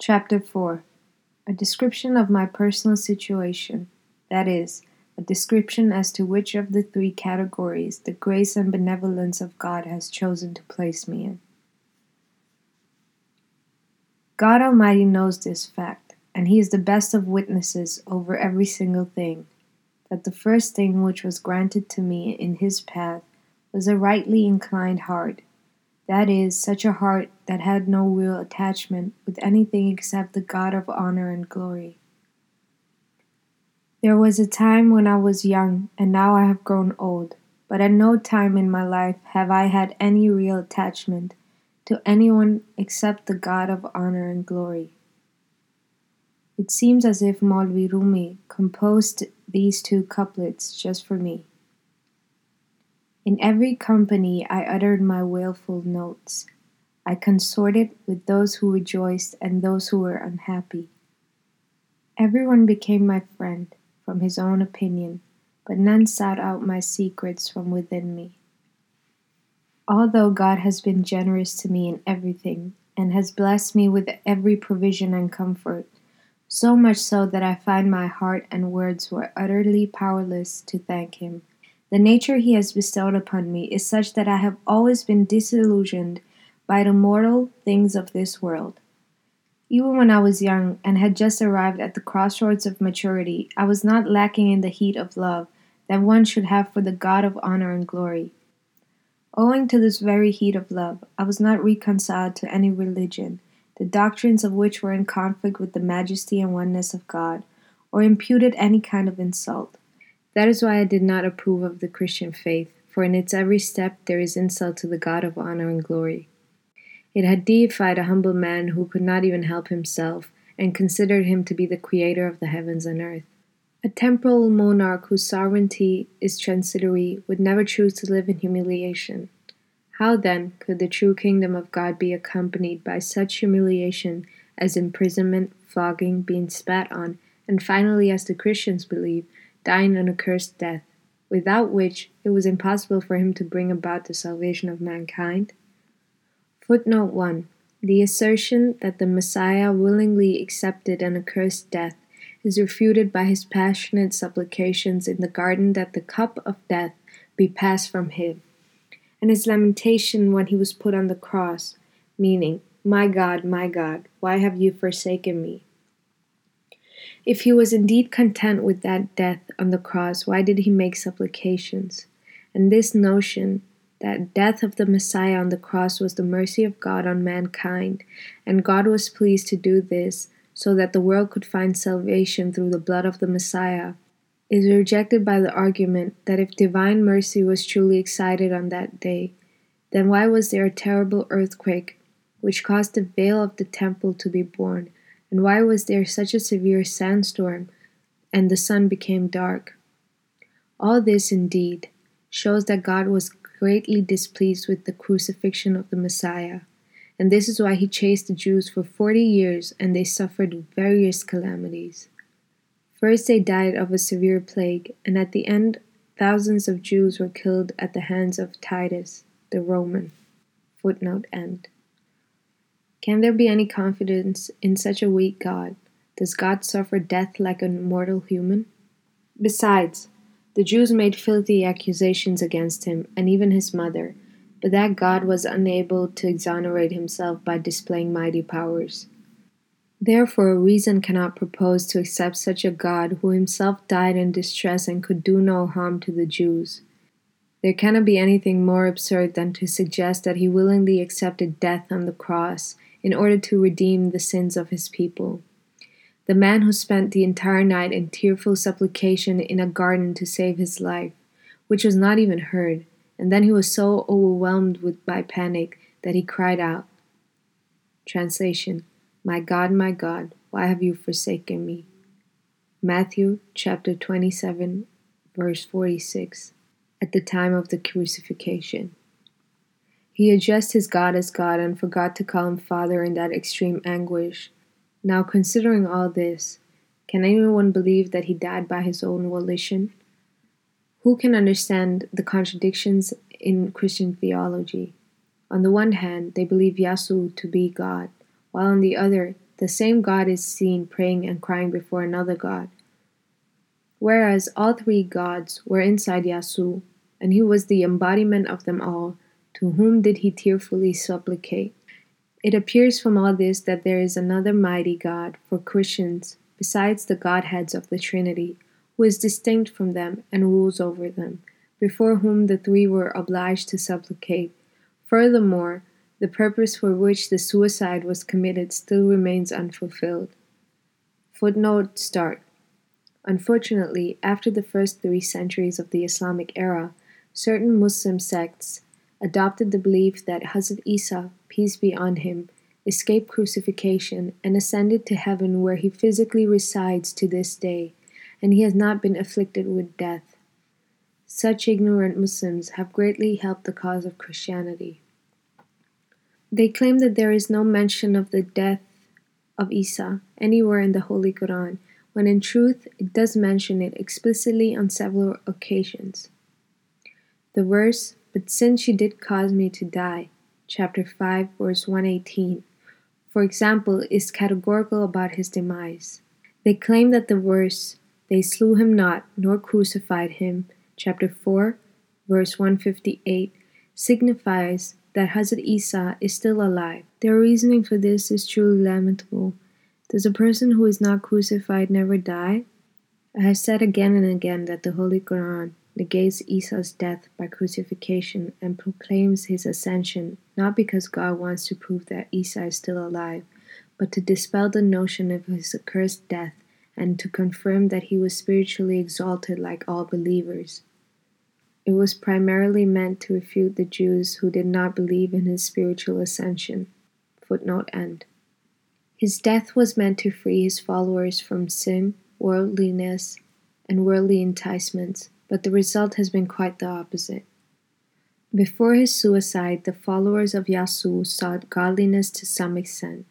Chapter 4 A description of my personal situation, that is, a description as to which of the three categories the grace and benevolence of God has chosen to place me in. God Almighty knows this fact, and He is the best of witnesses over every single thing, that the first thing which was granted to me in His path was a rightly inclined heart that is, such a heart that had no real attachment with anything except the God of honor and glory. There was a time when I was young, and now I have grown old, but at no time in my life have I had any real attachment to anyone except the God of honor and glory. It seems as if Maulvi Rumi composed these two couplets just for me. In every company I uttered my wailful notes. I consorted with those who rejoiced and those who were unhappy. Everyone became my friend from his own opinion, but none sought out my secrets from within me. Although God has been generous to me in everything, and has blessed me with every provision and comfort, so much so that I find my heart and words were utterly powerless to thank Him the nature he has bestowed upon me is such that I have always been disillusioned by the mortal things of this world. Even when I was young and had just arrived at the crossroads of maturity, I was not lacking in the heat of love that one should have for the God of honor and glory. Owing to this very heat of love, I was not reconciled to any religion, the doctrines of which were in conflict with the majesty and oneness of God, or imputed any kind of insult. That is why I did not approve of the Christian faith, for in its every step there is insult to the God of honor and glory. It had deified a humble man who could not even help himself, and considered him to be the creator of the heavens and earth. A temporal monarch whose sovereignty is transitory would never choose to live in humiliation. How, then, could the true kingdom of God be accompanied by such humiliation as imprisonment, flogging, being spat on, and finally, as the Christians believe, dying an accursed death, without which it was impossible for him to bring about the salvation of mankind? Footnote 1. The assertion that the Messiah willingly accepted an accursed death is refuted by his passionate supplications in the garden that the cup of death be passed from him, and his lamentation when he was put on the cross, meaning, My God, my God, why have you forsaken me? If he was indeed content with that death on the cross, why did he make supplications? And this notion that death of the Messiah on the cross was the mercy of God on mankind, and God was pleased to do this so that the world could find salvation through the blood of the Messiah, is rejected by the argument that if divine mercy was truly excited on that day, then why was there a terrible earthquake which caused the veil of the temple to be born? And why was there such a severe sandstorm and the sun became dark? All this, indeed, shows that God was greatly displeased with the crucifixion of the Messiah, and this is why he chased the Jews for forty years and they suffered various calamities. First, they died of a severe plague, and at the end, thousands of Jews were killed at the hands of Titus, the Roman. Footnote end. Can there be any confidence in such a weak God? Does God suffer death like a mortal human? Besides, the Jews made filthy accusations against him and even his mother, but that God was unable to exonerate himself by displaying mighty powers. Therefore, reason cannot propose to accept such a God who himself died in distress and could do no harm to the Jews. There cannot be anything more absurd than to suggest that he willingly accepted death on the cross in order to redeem the sins of his people. The man who spent the entire night in tearful supplication in a garden to save his life, which was not even heard, and then he was so overwhelmed with by panic that he cried out. Translation My God, my God, why have you forsaken me? Matthew chapter 27, verse 46, at the time of the crucifixion. He addressed his God as God and forgot to call him Father in that extreme anguish. Now, considering all this, can anyone believe that he died by his own volition? Who can understand the contradictions in Christian theology? On the one hand, they believe Yasu to be God, while on the other, the same God is seen praying and crying before another God. Whereas all three gods were inside Yasu, and he was the embodiment of them all, to whom did he tearfully supplicate? It appears from all this that there is another mighty God for Christians besides the Godheads of the Trinity, who is distinct from them and rules over them, before whom the three were obliged to supplicate. Furthermore, the purpose for which the suicide was committed still remains unfulfilled. Footnote start. Unfortunately, after the first three centuries of the Islamic era, certain Muslim sects adopted the belief that Hazrat Isa, peace be on him, escaped crucifixion and ascended to heaven where he physically resides to this day, and he has not been afflicted with death. Such ignorant Muslims have greatly helped the cause of Christianity. They claim that there is no mention of the death of Isa anywhere in the Holy Quran, when in truth it does mention it explicitly on several occasions. The verse, But since she did cause me to die, chapter 5, verse 118, for example, is categorical about his demise. They claim that the verse, They slew him not, nor crucified him, chapter 4, verse 158, signifies that Hazrat Isa is still alive. Their reasoning for this is truly lamentable. Does a person who is not crucified never die? I have said again and again that the Holy Quran negates Isa's death by crucifixion and proclaims his ascension not because God wants to prove that Isa is still alive, but to dispel the notion of his accursed death and to confirm that he was spiritually exalted like all believers. It was primarily meant to refute the Jews who did not believe in his spiritual ascension. Footnote end. His death was meant to free his followers from sin, worldliness, and worldly enticements but the result has been quite the opposite. Before his suicide, the followers of Yasu sought godliness to some extent,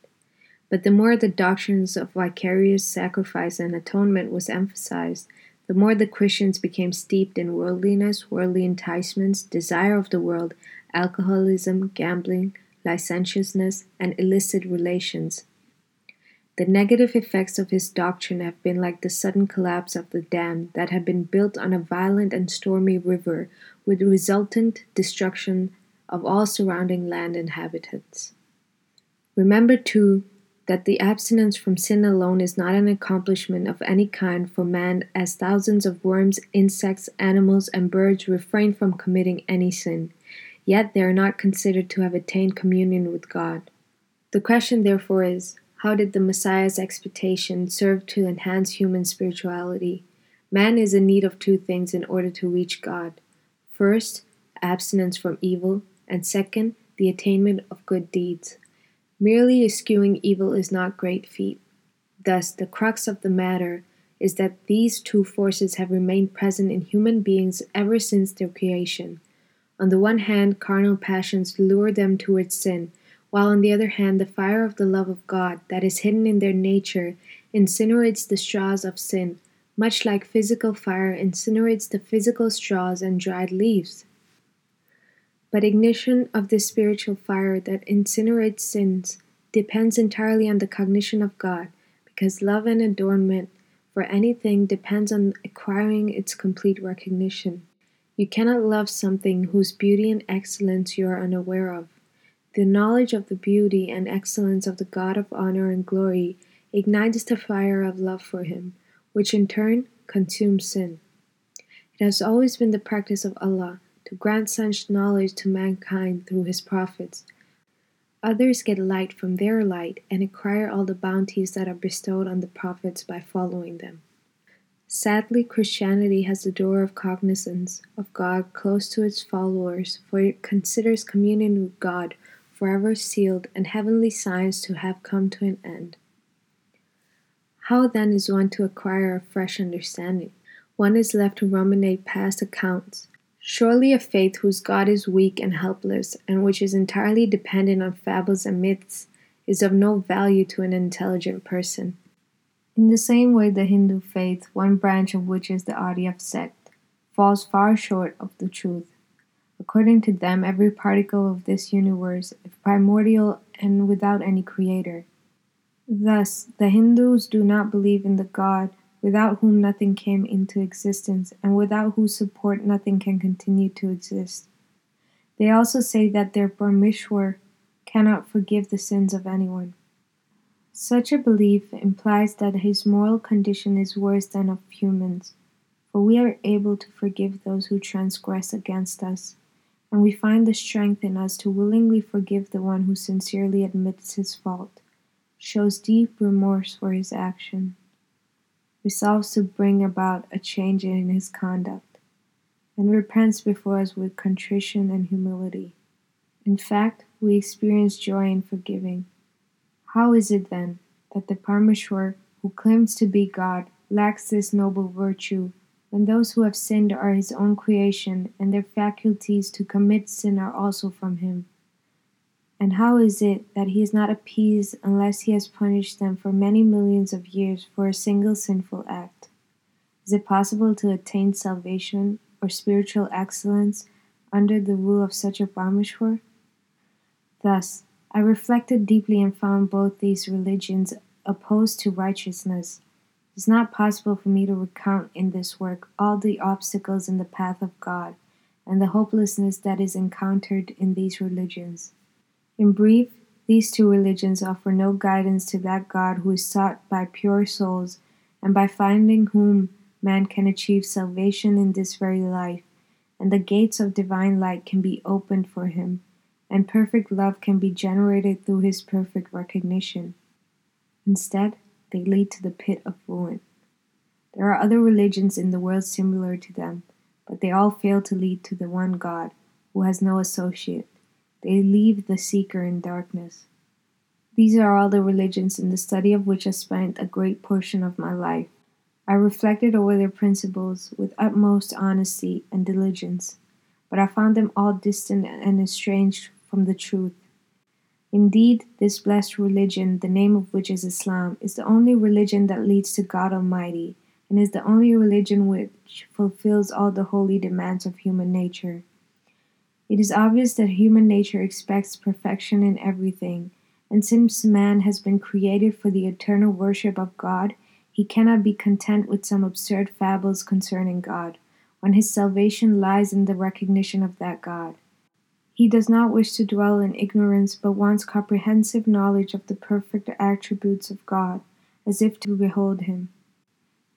but the more the doctrines of vicarious sacrifice and atonement was emphasized, the more the Christians became steeped in worldliness, worldly enticements, desire of the world, alcoholism, gambling, licentiousness, and illicit relations, the negative effects of his doctrine have been like the sudden collapse of the dam that had been built on a violent and stormy river, with resultant destruction of all surrounding land and habitats. Remember, too, that the abstinence from sin alone is not an accomplishment of any kind for man, as thousands of worms, insects, animals, and birds refrain from committing any sin, yet they are not considered to have attained communion with God. The question, therefore, is how did the Messiah's expectation serve to enhance human spirituality? Man is in need of two things in order to reach God. First, abstinence from evil, and second, the attainment of good deeds. Merely eschewing evil is not great feat. Thus, the crux of the matter is that these two forces have remained present in human beings ever since their creation. On the one hand, carnal passions lure them towards sin, while on the other hand, the fire of the love of God that is hidden in their nature incinerates the straws of sin, much like physical fire incinerates the physical straws and dried leaves. But ignition of this spiritual fire that incinerates sins depends entirely on the cognition of God, because love and adornment for anything depends on acquiring its complete recognition. You cannot love something whose beauty and excellence you are unaware of. The knowledge of the beauty and excellence of the God of honor and glory ignites the fire of love for him, which in turn consumes sin. It has always been the practice of Allah to grant such knowledge to mankind through His prophets. Others get light from their light and acquire all the bounties that are bestowed on the prophets by following them. Sadly, Christianity has the door of cognizance of God closed to its followers, for it considers communion with God forever sealed, and heavenly signs to have come to an end. How then is one to acquire a fresh understanding? One is left to ruminate past accounts. Surely a faith whose God is weak and helpless, and which is entirely dependent on fables and myths, is of no value to an intelligent person. In the same way, the Hindu faith, one branch of which is the Arya sect, falls far short of the truth. According to them, every particle of this universe is primordial and without any creator. Thus, the Hindus do not believe in the God without whom nothing came into existence and without whose support nothing can continue to exist. They also say that their Parmeshwar cannot forgive the sins of anyone. Such a belief implies that his moral condition is worse than of humans, for we are able to forgive those who transgress against us, and we find the strength in us to willingly forgive the one who sincerely admits his fault, shows deep remorse for his action, resolves to bring about a change in his conduct, and repents before us with contrition and humility. In fact, we experience joy in forgiving. How is it, then, that the Parmeshwar, who claims to be God, lacks this noble virtue, when those who have sinned are his own creation, and their faculties to commit sin are also from him? And how is it that he is not appeased unless he has punished them for many millions of years for a single sinful act? Is it possible to attain salvation or spiritual excellence under the rule of such a Parmeshwar? Thus, I reflected deeply and found both these religions opposed to righteousness. It is not possible for me to recount in this work all the obstacles in the path of God and the hopelessness that is encountered in these religions. In brief, these two religions offer no guidance to that God who is sought by pure souls and by finding whom man can achieve salvation in this very life, and the gates of divine light can be opened for him and perfect love can be generated through his perfect recognition. Instead, they lead to the pit of ruin. There are other religions in the world similar to them, but they all fail to lead to the one God, who has no associate. They leave the seeker in darkness. These are all the religions in the study of which I spent a great portion of my life. I reflected over their principles with utmost honesty and diligence, but I found them all distant and estranged from the truth. Indeed, this blessed religion, the name of which is Islam, is the only religion that leads to God Almighty, and is the only religion which fulfills all the holy demands of human nature. It is obvious that human nature expects perfection in everything, and since man has been created for the eternal worship of God, he cannot be content with some absurd fables concerning God, when his salvation lies in the recognition of that God. He does not wish to dwell in ignorance, but wants comprehensive knowledge of the perfect attributes of God, as if to behold Him.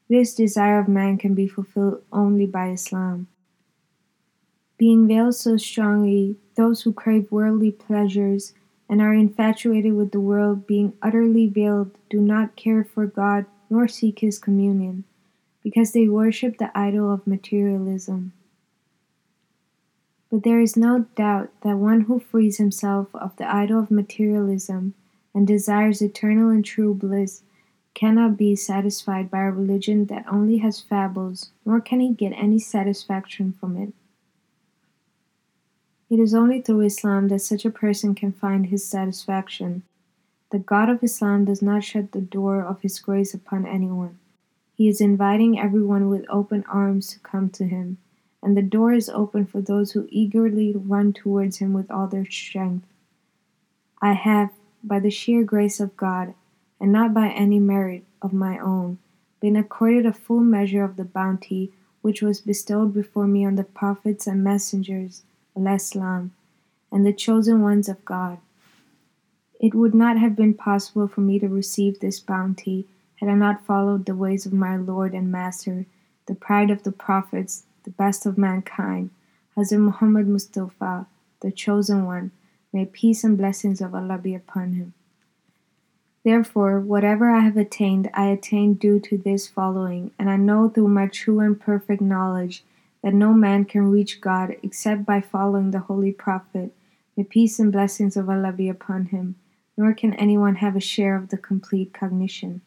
This desire of man can be fulfilled only by Islam. Being veiled so strongly, those who crave worldly pleasures and are infatuated with the world, being utterly veiled, do not care for God nor seek His communion, because they worship the idol of materialism. But there is no doubt that one who frees himself of the idol of materialism and desires eternal and true bliss cannot be satisfied by a religion that only has fables, nor can he get any satisfaction from it. It is only through Islam that such a person can find his satisfaction. The God of Islam does not shut the door of His grace upon anyone. He is inviting everyone with open arms to come to Him and the door is open for those who eagerly run towards him with all their strength. I have, by the sheer grace of God, and not by any merit of my own, been accorded a full measure of the bounty which was bestowed before me on the prophets and messengers, al-Islam, and the chosen ones of God. It would not have been possible for me to receive this bounty had I not followed the ways of my Lord and Master, the pride of the prophets, the best of mankind, Hazrat Muhammad Mustafa, the chosen one, may peace and blessings of Allah be upon him. Therefore, whatever I have attained, I attained due to this following, and I know through my true and perfect knowledge that no man can reach God except by following the Holy Prophet, may peace and blessings of Allah be upon him, nor can anyone have a share of the complete cognition.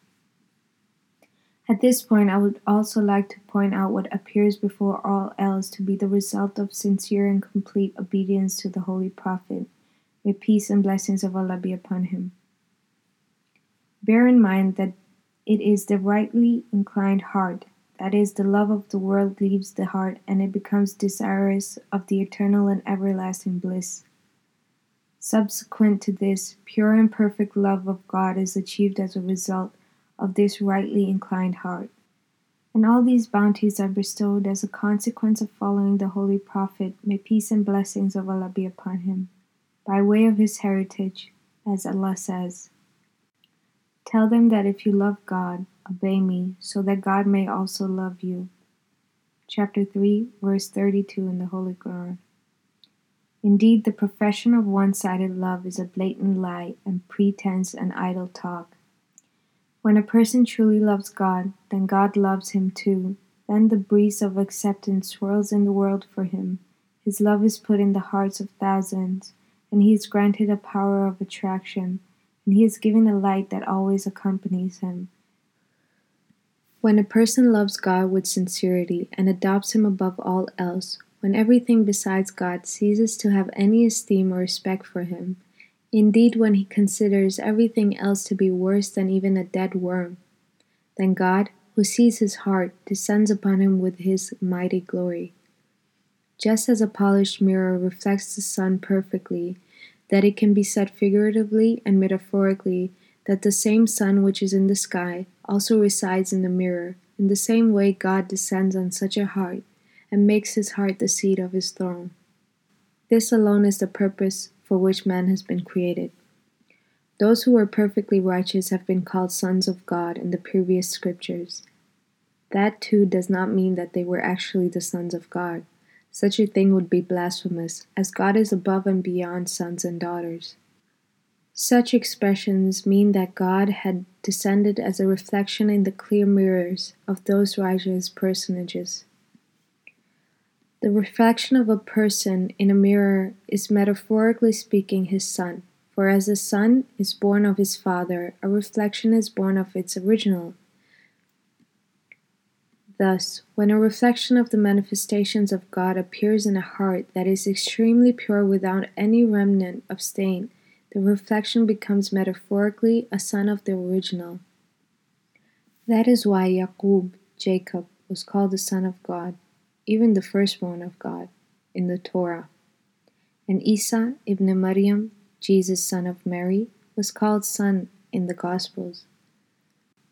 At this point, I would also like to point out what appears before all else to be the result of sincere and complete obedience to the Holy Prophet. May peace and blessings of Allah be upon him. Bear in mind that it is the rightly inclined heart, that is, the love of the world leaves the heart and it becomes desirous of the eternal and everlasting bliss. Subsequent to this, pure and perfect love of God is achieved as a result of this rightly inclined heart. And all these bounties are bestowed as a consequence of following the Holy Prophet, may peace and blessings of Allah be upon him, by way of his heritage, as Allah says. Tell them that if you love God, obey me, so that God may also love you. Chapter 3, verse 32 in the Holy Quran. Indeed, the profession of one sided love is a blatant lie and pretense and idle talk. When a person truly loves God, then God loves him too. Then the breeze of acceptance swirls in the world for him. His love is put in the hearts of thousands, and he is granted a power of attraction, and he is given a light that always accompanies him. When a person loves God with sincerity and adopts him above all else, when everything besides God ceases to have any esteem or respect for him, indeed, when he considers everything else to be worse than even a dead worm, then God, who sees his heart, descends upon him with his mighty glory. Just as a polished mirror reflects the sun perfectly, that it can be said figuratively and metaphorically that the same sun which is in the sky also resides in the mirror, in the same way God descends on such a heart and makes his heart the seat of his throne. This alone is the purpose for which man has been created. Those who are perfectly righteous have been called sons of God in the previous scriptures. That too does not mean that they were actually the sons of God. Such a thing would be blasphemous, as God is above and beyond sons and daughters. Such expressions mean that God had descended as a reflection in the clear mirrors of those righteous personages. The reflection of a person in a mirror is metaphorically speaking his son, for as a son is born of his father, a reflection is born of its original. Thus, when a reflection of the manifestations of God appears in a heart that is extremely pure without any remnant of stain, the reflection becomes metaphorically a son of the original. That is why Yaqub, Jacob, was called the son of God even the firstborn of God, in the Torah. And Isa ibn Maryam, Jesus son of Mary, was called son in the Gospels.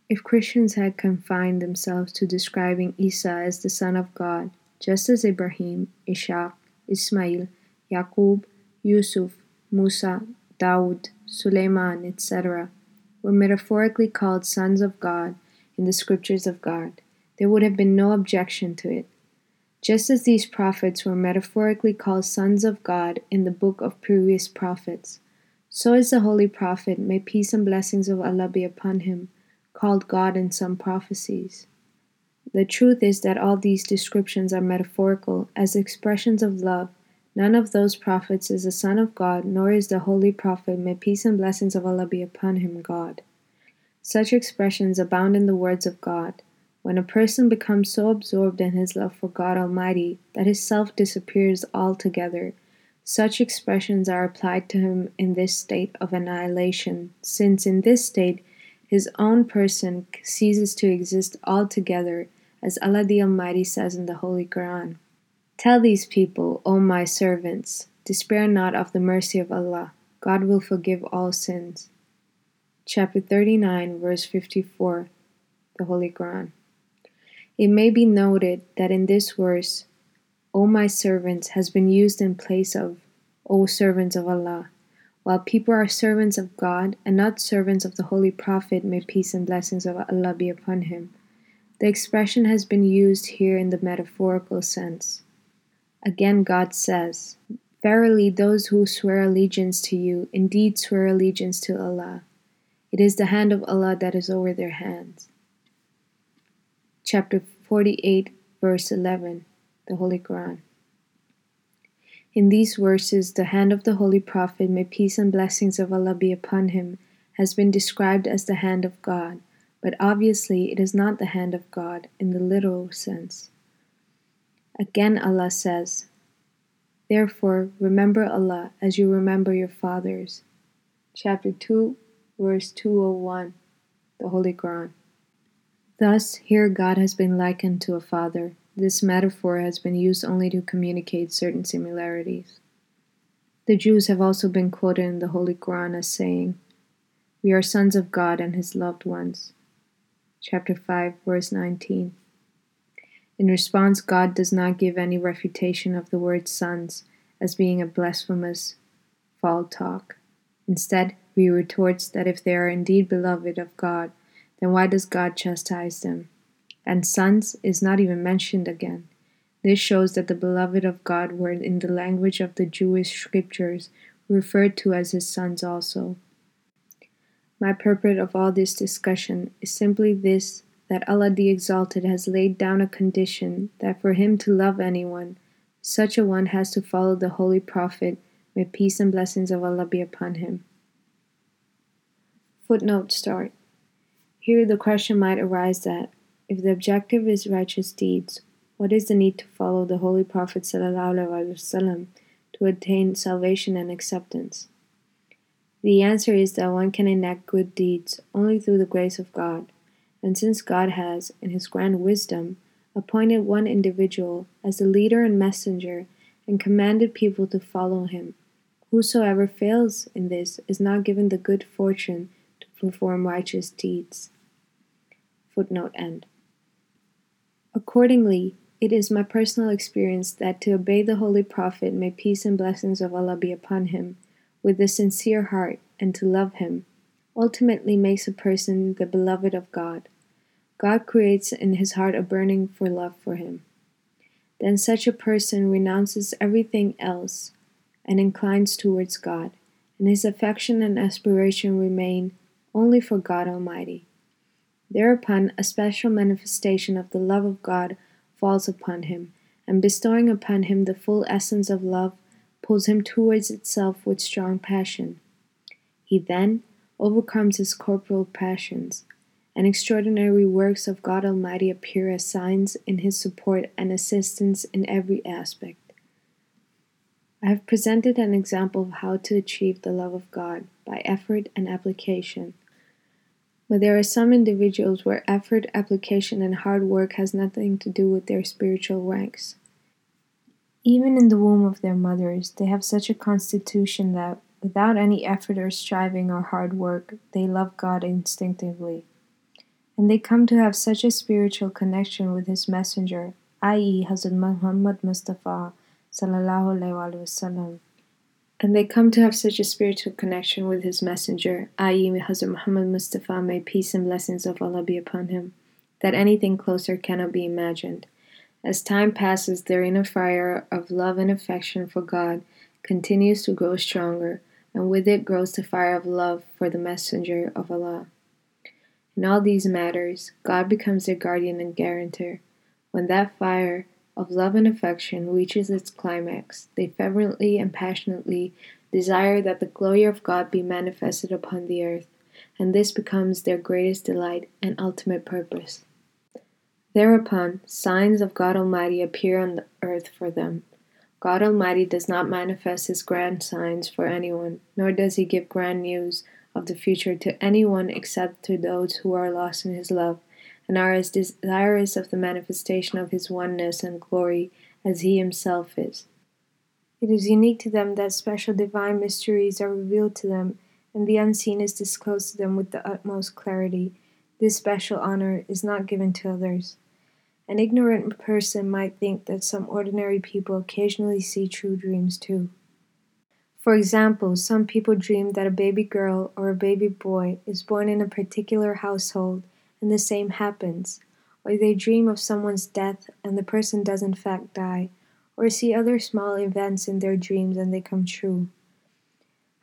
If Christians had confined themselves to describing Isa as the son of God, just as Ibrahim, Ishaq, Ismail, Yaqub, Yusuf, Musa, Daud, Suleiman, etc., were metaphorically called sons of God in the scriptures of God, there would have been no objection to it. Just as these prophets were metaphorically called sons of God in the book of previous prophets, so is the Holy Prophet, may peace and blessings of Allah be upon him, called God in some prophecies. The truth is that all these descriptions are metaphorical, as expressions of love. None of those prophets is a son of God, nor is the Holy Prophet, may peace and blessings of Allah be upon him, God. Such expressions abound in the words of God. When a person becomes so absorbed in his love for God Almighty that his self disappears altogether, such expressions are applied to him in this state of annihilation, since in this state his own person ceases to exist altogether, as Allah the Almighty says in the Holy Quran. Tell these people, O my servants, despair not of the mercy of Allah. God will forgive all sins. Chapter 39, verse 54, the Holy Quran. It may be noted that in this verse, O my servants has been used in place of O servants of Allah. While people are servants of God and not servants of the Holy Prophet, may peace and blessings of Allah be upon him, the expression has been used here in the metaphorical sense. Again, God says, Verily, those who swear allegiance to you indeed swear allegiance to Allah. It is the hand of Allah that is over their hands chapter 48, verse 11, the Holy Quran. In these verses, the hand of the Holy Prophet, may peace and blessings of Allah be upon him, has been described as the hand of God, but obviously it is not the hand of God in the literal sense. Again, Allah says, Therefore, remember Allah as you remember your fathers. Chapter 2, verse 201, the Holy Quran. Thus, here God has been likened to a father. This metaphor has been used only to communicate certain similarities. The Jews have also been quoted in the Holy Quran as saying, We are sons of God and His loved ones. Chapter 5, verse 19. In response, God does not give any refutation of the word sons as being a blasphemous foul talk. Instead, he retorts that if they are indeed beloved of God, then why does God chastise them? And sons is not even mentioned again. This shows that the beloved of God were in the language of the Jewish scriptures referred to as his sons also. My purport of all this discussion is simply this that Allah the Exalted has laid down a condition that for him to love anyone, such a one has to follow the Holy Prophet, may peace and blessings of Allah be upon him. Footnote start. Here the question might arise that, if the objective is righteous deeds, what is the need to follow the Holy Prophet ﷺ to attain salvation and acceptance? The answer is that one can enact good deeds only through the grace of God, and since God has, in His grand wisdom, appointed one individual as the leader and messenger and commanded people to follow him, whosoever fails in this is not given the good fortune to perform righteous deeds. Footnote end. Accordingly, it is my personal experience that to obey the Holy Prophet, may peace and blessings of Allah be upon him, with a sincere heart, and to love him, ultimately makes a person the beloved of God. God creates in his heart a burning for love for him. Then such a person renounces everything else and inclines towards God, and his affection and aspiration remain only for God Almighty. Thereupon, a special manifestation of the love of God falls upon him, and bestowing upon him the full essence of love, pulls him towards itself with strong passion. He then overcomes his corporal passions, and extraordinary works of God Almighty appear as signs in his support and assistance in every aspect. I have presented an example of how to achieve the love of God by effort and application. But there are some individuals where effort, application, and hard work has nothing to do with their spiritual ranks. Even in the womb of their mothers, they have such a constitution that, without any effort or striving or hard work, they love God instinctively. And they come to have such a spiritual connection with His Messenger, i.e., Hazrat Muhammad Mustafa, sallallahu alaihi wasallam, and they come to have such a spiritual connection with his messenger, i.e., Hazrat Muhammad Mustafa, may peace and blessings of Allah be upon him, that anything closer cannot be imagined. As time passes, their inner fire of love and affection for God continues to grow stronger, and with it grows the fire of love for the messenger of Allah. In all these matters, God becomes their guardian and guarantor. When that fire, of love and affection reaches its climax, they fervently and passionately desire that the glory of God be manifested upon the earth, and this becomes their greatest delight and ultimate purpose. Thereupon, signs of God Almighty appear on the earth for them. God Almighty does not manifest His grand signs for anyone, nor does He give grand news of the future to anyone except to those who are lost in His love are as desirous of the manifestation of His oneness and glory as He Himself is. It is unique to them that special divine mysteries are revealed to them, and the unseen is disclosed to them with the utmost clarity. This special honor is not given to others. An ignorant person might think that some ordinary people occasionally see true dreams too. For example, some people dream that a baby girl or a baby boy is born in a particular household and the same happens, or they dream of someone's death and the person does in fact die, or see other small events in their dreams and they come true.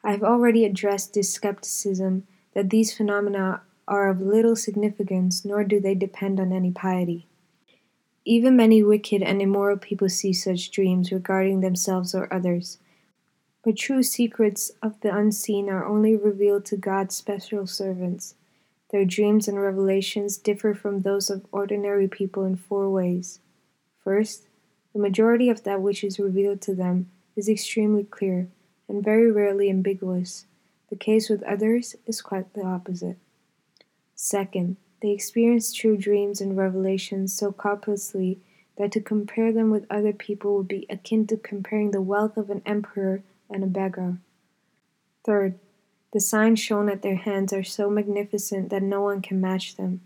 I have already addressed this skepticism that these phenomena are of little significance, nor do they depend on any piety. Even many wicked and immoral people see such dreams regarding themselves or others. But true secrets of the unseen are only revealed to God's special servants. Their dreams and revelations differ from those of ordinary people in four ways. First, the majority of that which is revealed to them is extremely clear and very rarely ambiguous. The case with others is quite the opposite. Second, they experience true dreams and revelations so copiously that to compare them with other people would be akin to comparing the wealth of an emperor and a beggar. Third, the signs shown at their hands are so magnificent that no one can match them.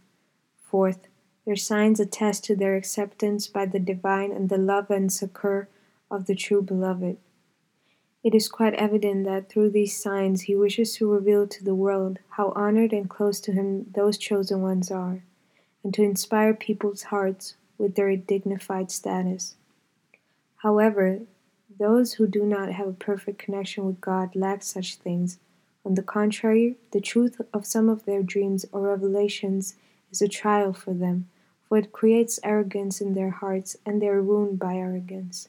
Fourth, their signs attest to their acceptance by the divine and the love and succor of the true beloved. It is quite evident that through these signs he wishes to reveal to the world how honored and close to him those chosen ones are, and to inspire people's hearts with their dignified status. However, those who do not have a perfect connection with God lack such things. On the contrary, the truth of some of their dreams or revelations is a trial for them, for it creates arrogance in their hearts, and they are ruined by arrogance.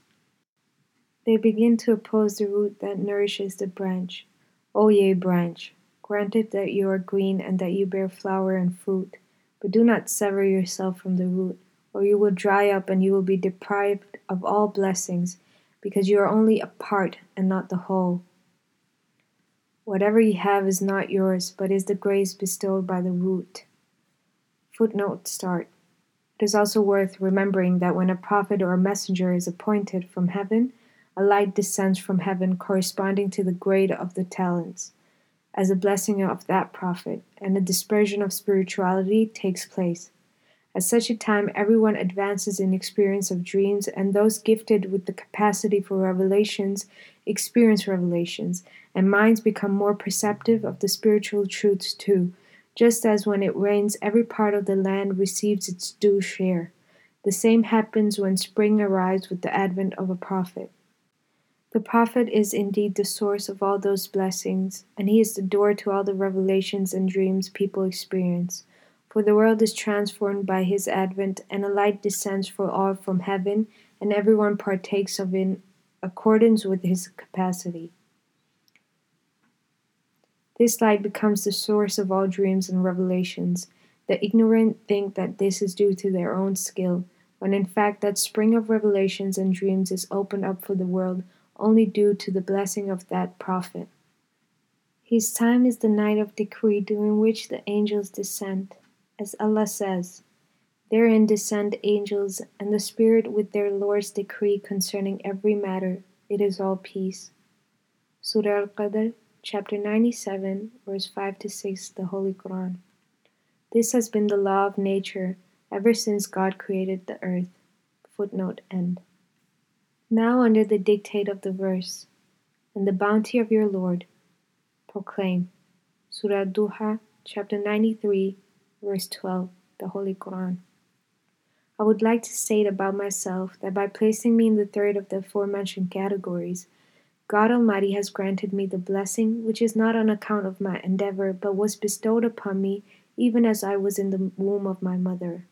They begin to oppose the root that nourishes the branch. O ye branch, granted that you are green and that you bear flower and fruit, but do not sever yourself from the root, or you will dry up and you will be deprived of all blessings, because you are only a part and not the whole. Whatever you have is not yours, but is the grace bestowed by the root. Footnote start. It is also worth remembering that when a prophet or a messenger is appointed from heaven, a light descends from heaven corresponding to the grade of the talents, as a blessing of that prophet, and a dispersion of spirituality takes place. At such a time, everyone advances in experience of dreams, and those gifted with the capacity for revelations experience revelations, and minds become more perceptive of the spiritual truths too just as when it rains, every part of the land receives its due share. The same happens when spring arrives with the advent of a prophet. The prophet is indeed the source of all those blessings, and he is the door to all the revelations and dreams people experience. For the world is transformed by his advent, and a light descends for all from heaven, and everyone partakes of it in accordance with his capacity. This light becomes the source of all dreams and revelations. The ignorant think that this is due to their own skill, when in fact that spring of revelations and dreams is opened up for the world only due to the blessing of that prophet. His time is the night of decree during which the angels descend, as Allah says. Therein descend angels, and the Spirit with their Lord's decree concerning every matter. It is all peace. Surah Al Qadr chapter 97, verse 5 to 6, the Holy Quran. This has been the law of nature ever since God created the earth. Footnote end. Now, under the dictate of the verse, and the bounty of your Lord, proclaim. Surah Duha, chapter 93, verse 12, the Holy Quran. I would like to state about myself that by placing me in the third of the aforementioned categories, God Almighty has granted me the blessing which is not on account of my endeavor, but was bestowed upon me even as I was in the womb of my mother.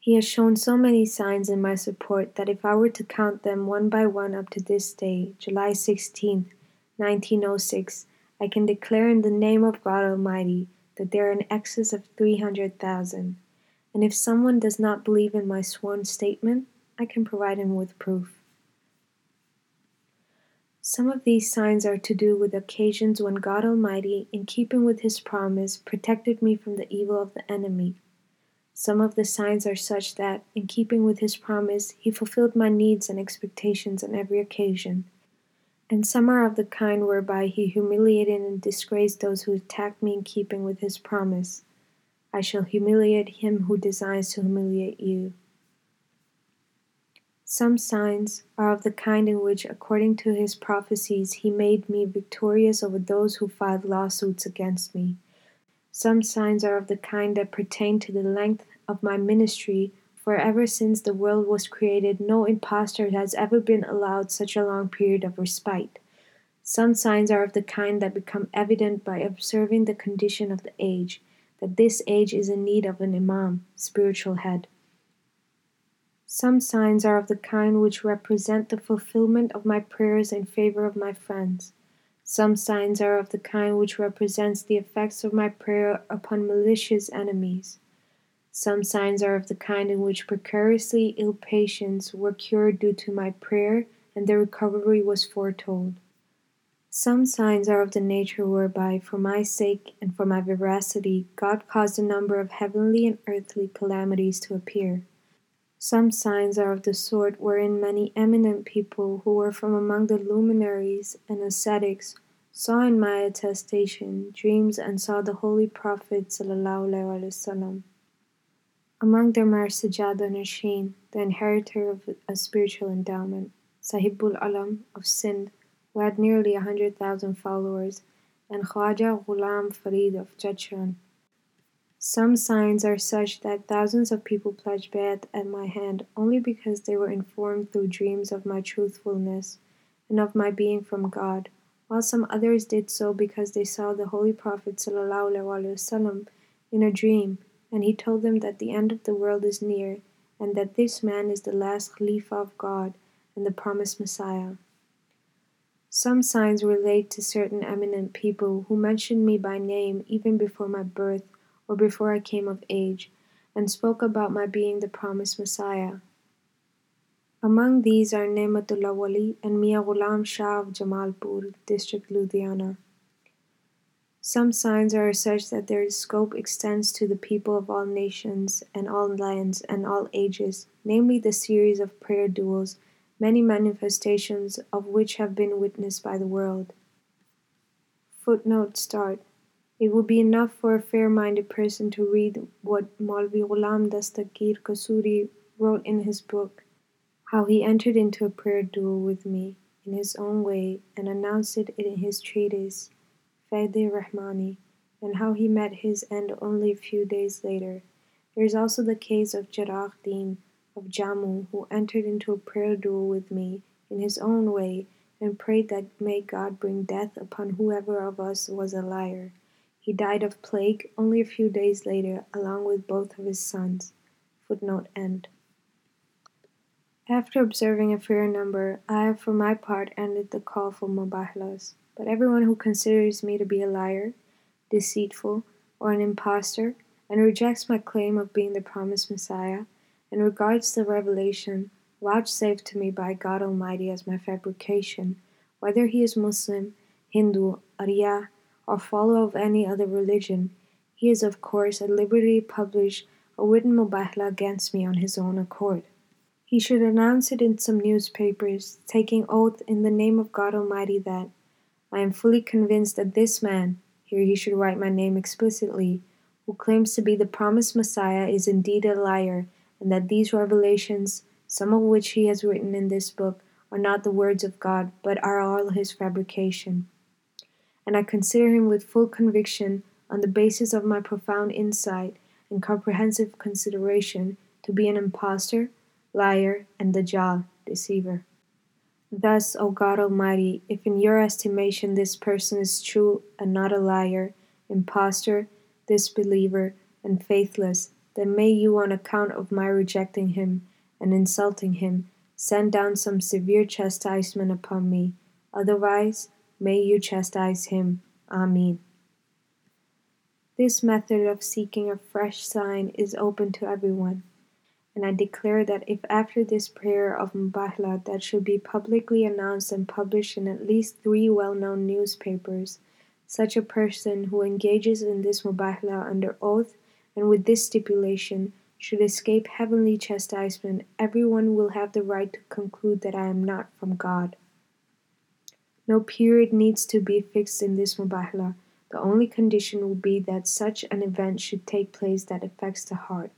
He has shown so many signs in my support that if I were to count them one by one up to this day, July 16, 1906, I can declare in the name of God Almighty that there are in excess of 300,000. And if someone does not believe in my sworn statement, I can provide him with proof. Some of these signs are to do with occasions when God Almighty, in keeping with His promise, protected me from the evil of the enemy. Some of the signs are such that, in keeping with His promise, He fulfilled my needs and expectations on every occasion. And some are of the kind whereby He humiliated and disgraced those who attacked me in keeping with His promise. I shall humiliate him who designs to humiliate you. Some signs are of the kind in which, according to his prophecies, he made me victorious over those who filed lawsuits against me. Some signs are of the kind that pertain to the length of my ministry, for ever since the world was created, no impostor has ever been allowed such a long period of respite. Some signs are of the kind that become evident by observing the condition of the age, that this age is in need of an imam, spiritual head. Some signs are of the kind which represent the fulfillment of my prayers in favor of my friends. Some signs are of the kind which represents the effects of my prayer upon malicious enemies. Some signs are of the kind in which precariously ill patients were cured due to my prayer and their recovery was foretold. Some signs are of the nature whereby, for my sake and for my veracity, God caused a number of heavenly and earthly calamities to appear. Some signs are of the sort wherein many eminent people who were from among the luminaries and ascetics saw in my attestation dreams and saw the Holy Prophet ﷺ. Among them are Sajjad Nasheen, the inheritor of a spiritual endowment, Sahibul Alam of Sind, who had nearly a hundred thousand followers, and Khwaja Ghulam Farid of Chachran. Some signs are such that thousands of people pledged bayat at my hand only because they were informed through dreams of my truthfulness and of my being from God, while some others did so because they saw the Holy Prophet ﷺ in a dream and he told them that the end of the world is near, and that this man is the last Khalifa of God and the promised Messiah. Some signs relate to certain eminent people who mentioned me by name even before my birth or before I came of age, and spoke about my being the promised Messiah. Among these are Nematullah Wali and Mia Ghulam Shah of Jamalpur, district Ludhiana. Some signs are such that their scope extends to the people of all nations and all lands and all ages, namely the series of prayer duels, many manifestations of which have been witnessed by the world. Footnote start. It would be enough for a fair minded person to read what Maulvi Ghulam Dastgir Kasuri wrote in his book, how he entered into a prayer duel with me in his own way and announced it in his treatise Faide Rahmani, and how he met his end only a few days later. There is also the case of Chiragh Din of Jammu, who entered into a prayer duel with me in his own way and prayed that may God bring death upon whoever of us was a liar. He died of plague only a few days later, along with both of his sons. Footnote end. After observing a fair number, I for my part ended the call for mubahlas. But everyone who considers me to be a liar, deceitful, or an impostor, and rejects my claim of being the promised Messiah, and regards the revelation vouchsafed to me by God Almighty as my fabrication, whether he is Muslim, Hindu, Arya, or follower of any other religion, he is of course at liberty to publish a written mubahla against me on his own accord. He should announce it in some newspapers, taking oath in the name of God Almighty that I am fully convinced that this man (here he should write my name explicitly) who claims to be the promised Messiah is indeed a liar, and that these revelations, some of which he has written in this book, are not the words of God, but are all his fabrication. And I consider him with full conviction, on the basis of my profound insight and comprehensive consideration, to be an impostor, liar, and Dajjal (deceiver). Thus, O God Almighty, if in your estimation this person is true and not a liar, impostor, disbeliever, and faithless, then may you, on account of my rejecting him and insulting him, send down some severe chastisement upon me. Otherwise, may you chastise him. Amin. This method of seeking a fresh sign is open to everyone and I declare that if after this prayer of Mubahla that should be publicly announced and published in at least three well known newspapers, such a person who engages in this Mubahla under oath and with this stipulation should escape heavenly chastisement, everyone will have the right to conclude that I am not from God. No period needs to be fixed in this Mubahla. The only condition will be that such an event should take place that affects the heart.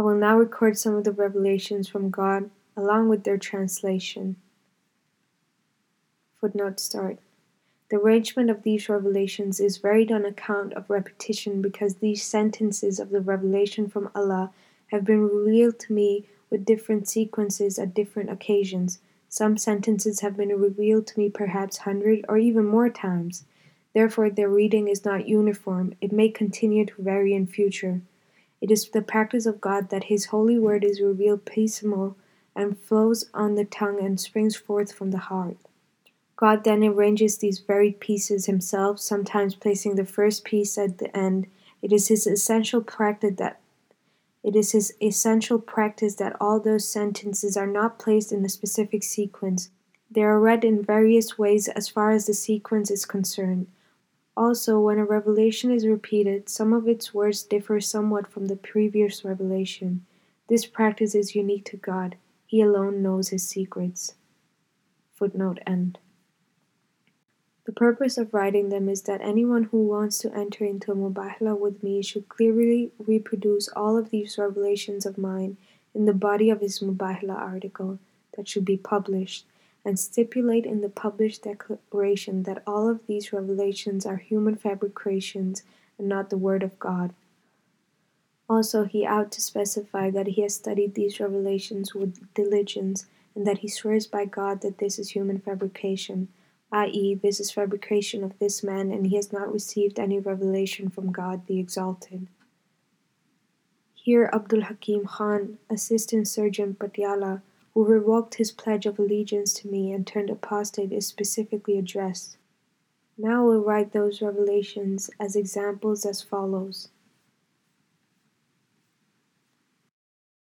I will now record some of the revelations from God along with their translation. Footnote start. The arrangement of these revelations is varied on account of repetition because these sentences of the revelation from Allah have been revealed to me with different sequences at different occasions. Some sentences have been revealed to me perhaps hundred or even more times. Therefore, their reading is not uniform. It may continue to vary in future. It is the practice of God that His holy word is revealed piecemeal and flows on the tongue and springs forth from the heart. God then arranges these varied pieces Himself, sometimes placing the first piece at the end. It is His essential practice that it is his essential practice that all those sentences are not placed in a specific sequence. They are read in various ways as far as the sequence is concerned. Also, when a revelation is repeated, some of its words differ somewhat from the previous revelation. This practice is unique to God. He alone knows his secrets. Footnote end. The purpose of writing them is that anyone who wants to enter into a mubahala with me should clearly reproduce all of these revelations of mine in the body of his mubahala article that should be published, and stipulate in the published declaration that all of these revelations are human fabrications and not the word of God. Also, he ought to specify that he has studied these revelations with diligence, and that he swears by God that this is human fabrication, i.e., this is fabrication of this man, and he has not received any revelation from God the Exalted. Here Abdul Hakim Khan, Assistant Surgeon Patiala, who revoked his pledge of allegiance to me and turned apostate, is specifically addressed. Now I will write those revelations as examples as follows.